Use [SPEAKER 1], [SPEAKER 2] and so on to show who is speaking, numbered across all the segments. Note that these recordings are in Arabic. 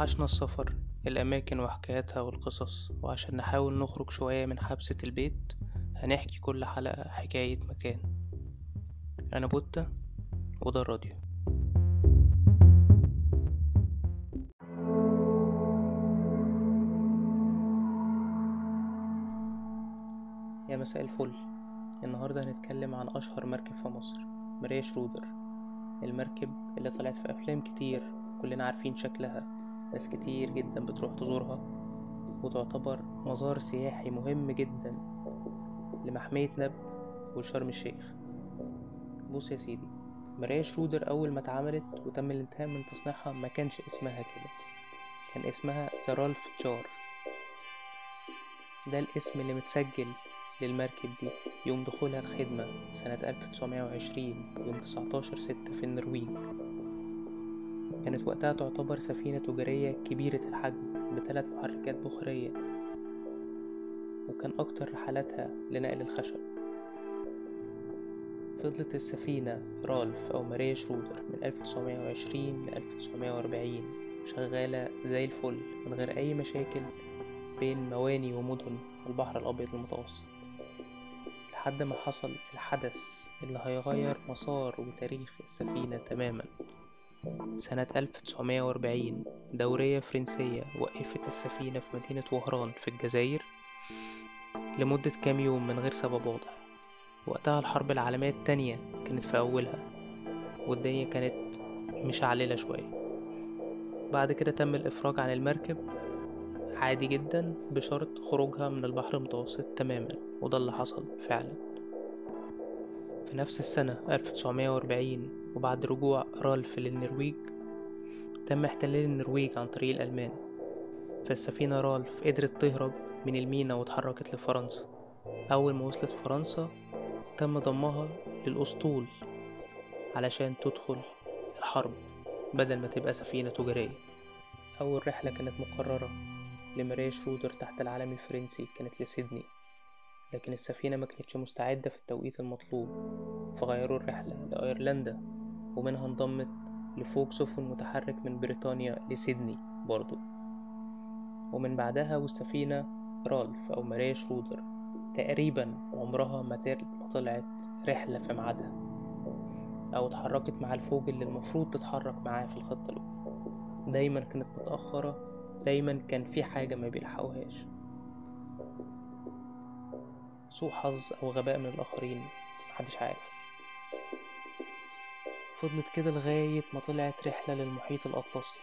[SPEAKER 1] وحشنا السفر الأماكن وحكاياتها والقصص. وعشان نحاول نخرج شوية من حبسة البيت هنحكي كل حلقة حكاية مكان. أنا بوتا وده الراديو. يا مساء الفل. النهاردة هنتكلم عن أشهر مركب في مصر ماريا شرودر. المركب اللي طلعت في أفلام كتير كلنا عارفين شكلها. ناس كتير جدا بتروح تزورها وتعتبر مزار سياحي مهم جدا لمحمية نب وشرم الشيخ. بص يا سيدي ماريا شرودر أول ما اتعملت وتم الانتهاء من تصنيعها ما كانش اسمها كده كان اسمها ذا رالف تشار. ده الاسم اللي متسجل للمركب دي يوم دخولها الخدمة سنة 1920 يوم 19 ستة في النرويج. كانت وقتها تعتبر سفينة تجارية كبيرة الحجم بثلاث محركات بخارية وكان أكتر رحلاتها لنقل الخشب. فضلت السفينة رالف أو ماريا شرودر من 1920 ل 1940 شغالة زي الفل من غير أي مشاكل بين مواني ومدن البحر الأبيض المتوسط. لحد ما حصل الحدث اللي هيغير مسار وتاريخ السفينة تماما. سنة 1940 دورية فرنسية وقفت السفينة في مدينة وهران في الجزائر لمدة كام يوم من غير سبب واضح. وقتها الحرب العالمية التانية كانت في أولها والدنيا كانت مشعللة شوية. بعد كده تم الإفراج عن المركب عادي جدا بشرط خروجها من البحر المتوسط تماما وده اللي حصل فعلا. في نفس السنة 1940 وبعد رجوع رالف للنرويج تم احتلال النرويج عن طريق الألمان. فالسفينة رالف قدرت تهرب من المينا واتحركت لفرنسا. أول ما وصلت فرنسا تم ضمها للأسطول علشان تدخل الحرب بدل ما تبقى سفينة تجارية. أول رحلة كانت مقررة لماريا شرودر تحت العلم الفرنسي كانت لسيدني. لكن السفينة ما كانتش مستعدة في التوقيت المطلوب فغيروا الرحلة لأيرلندا ومنها انضمت لفوق سفن متحرك من بريطانيا لسيدني برضو. ومن بعدها والسفينة رالف أو ماريا شرودر تقريبا عمرها ما طلعت رحلة في ميعادها أو اتحركت مع الفوج اللي المفروض تتحرك معاه في الخطة الأولى دايما كانت متأخرة دايما كان في حاجة ما بيلحقوهاش. سوء حظ أو غباء من الآخرين محدش عارف. فضلت كده لغاية ما طلعت رحلة للمحيط الأطلسي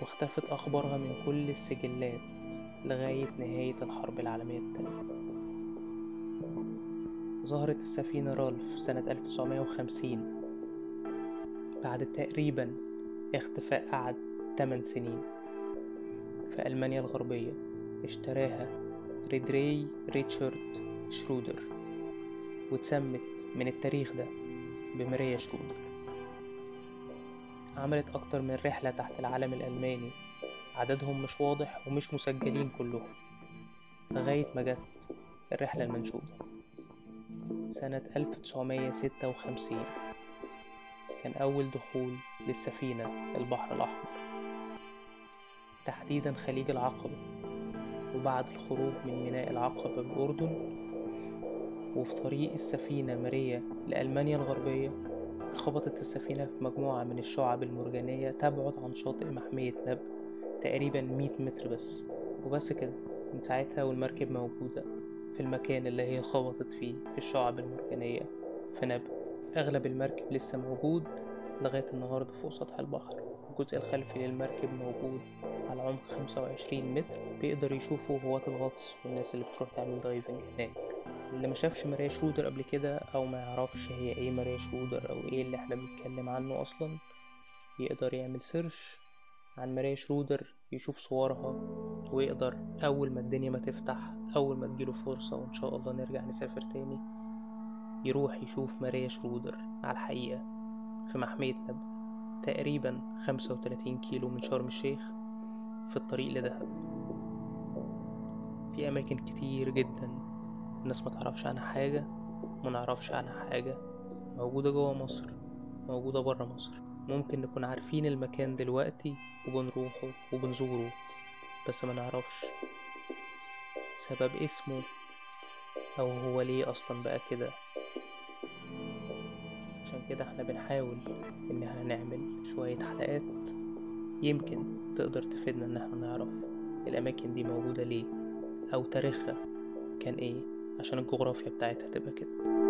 [SPEAKER 1] واختفت أخبارها من كل السجلات لغاية نهاية الحرب العالمية التانية. ظهرت السفينة رالف سنة 1950 بعد تقريبا اختفاء قعد 8 سنين. في ألمانيا الغربية اشتراها ريدري ريتشارد شرودر واتسمت من التاريخ ده بماريا شرودر. عملت أكتر من رحلة تحت العلم الألماني. عددهم مش واضح ومش مسجلين كلهم. لغاية ما جت الرحلة المنشودة. سنة 1956 كان أول دخول للسفينة البحر الأحمر. تحديدا خليج العقبة وبعد الخروج من ميناء العقبة بالأردن وفي طريق السفينة ماريا لألمانيا الغربية خبطت السفينة في مجموعة من الشعب المرجانية تبعد عن شاطئ محمية نب تقريبا مية متر بس. وبس كده من ساعتها والمركب موجودة في المكان اللي هي خبطت فيه في الشعب المرجانية في نب أغلب المركب لسه موجود لغاية النهاردة فوق سطح البحر. الجزء الخلفي للمركب موجود على عمق خمسة وعشرين متر بيقدر يشوفوا هواة الغطس والناس اللي بتروح تعمل دايفنج هناك. اللي ما شافش ماريا شرودر قبل كده أو ما يعرفش هي إيه ماريا شرودر أو إيه اللي إحنا بنتكلم عنه أصلا يقدر يعمل سيرش عن ماريا شرودر يشوف صورها ويقدر أول ما الدنيا ما تفتح أول ما تجيله فرصة وإن شاء الله نرجع نسافر تاني يروح يشوف ماريا شرودر على الحقيقة في محمية نب تقريبا خمسة وتلاتين كيلو من شرم الشيخ في الطريق لدهب. في أماكن كتير جدا الناس ما تعرفش عنها حاجة ما نعرفش عنها حاجة. موجودة جوا مصر موجودة برا مصر. ممكن نكون عارفين المكان دلوقتي وبنروحه وبنزوره بس ما نعرفش سبب اسمه أو هو ليه أصلا بقى كده. عشان كده إحنا بنحاول إن إحنا نعمل شوية حلقات يمكن تقدر تفيدنا إن إحنا نعرف الأماكن دي موجودة ليه أو تاريخها كان إيه. عشان الجغرافيا بتاعتها تبقى كده.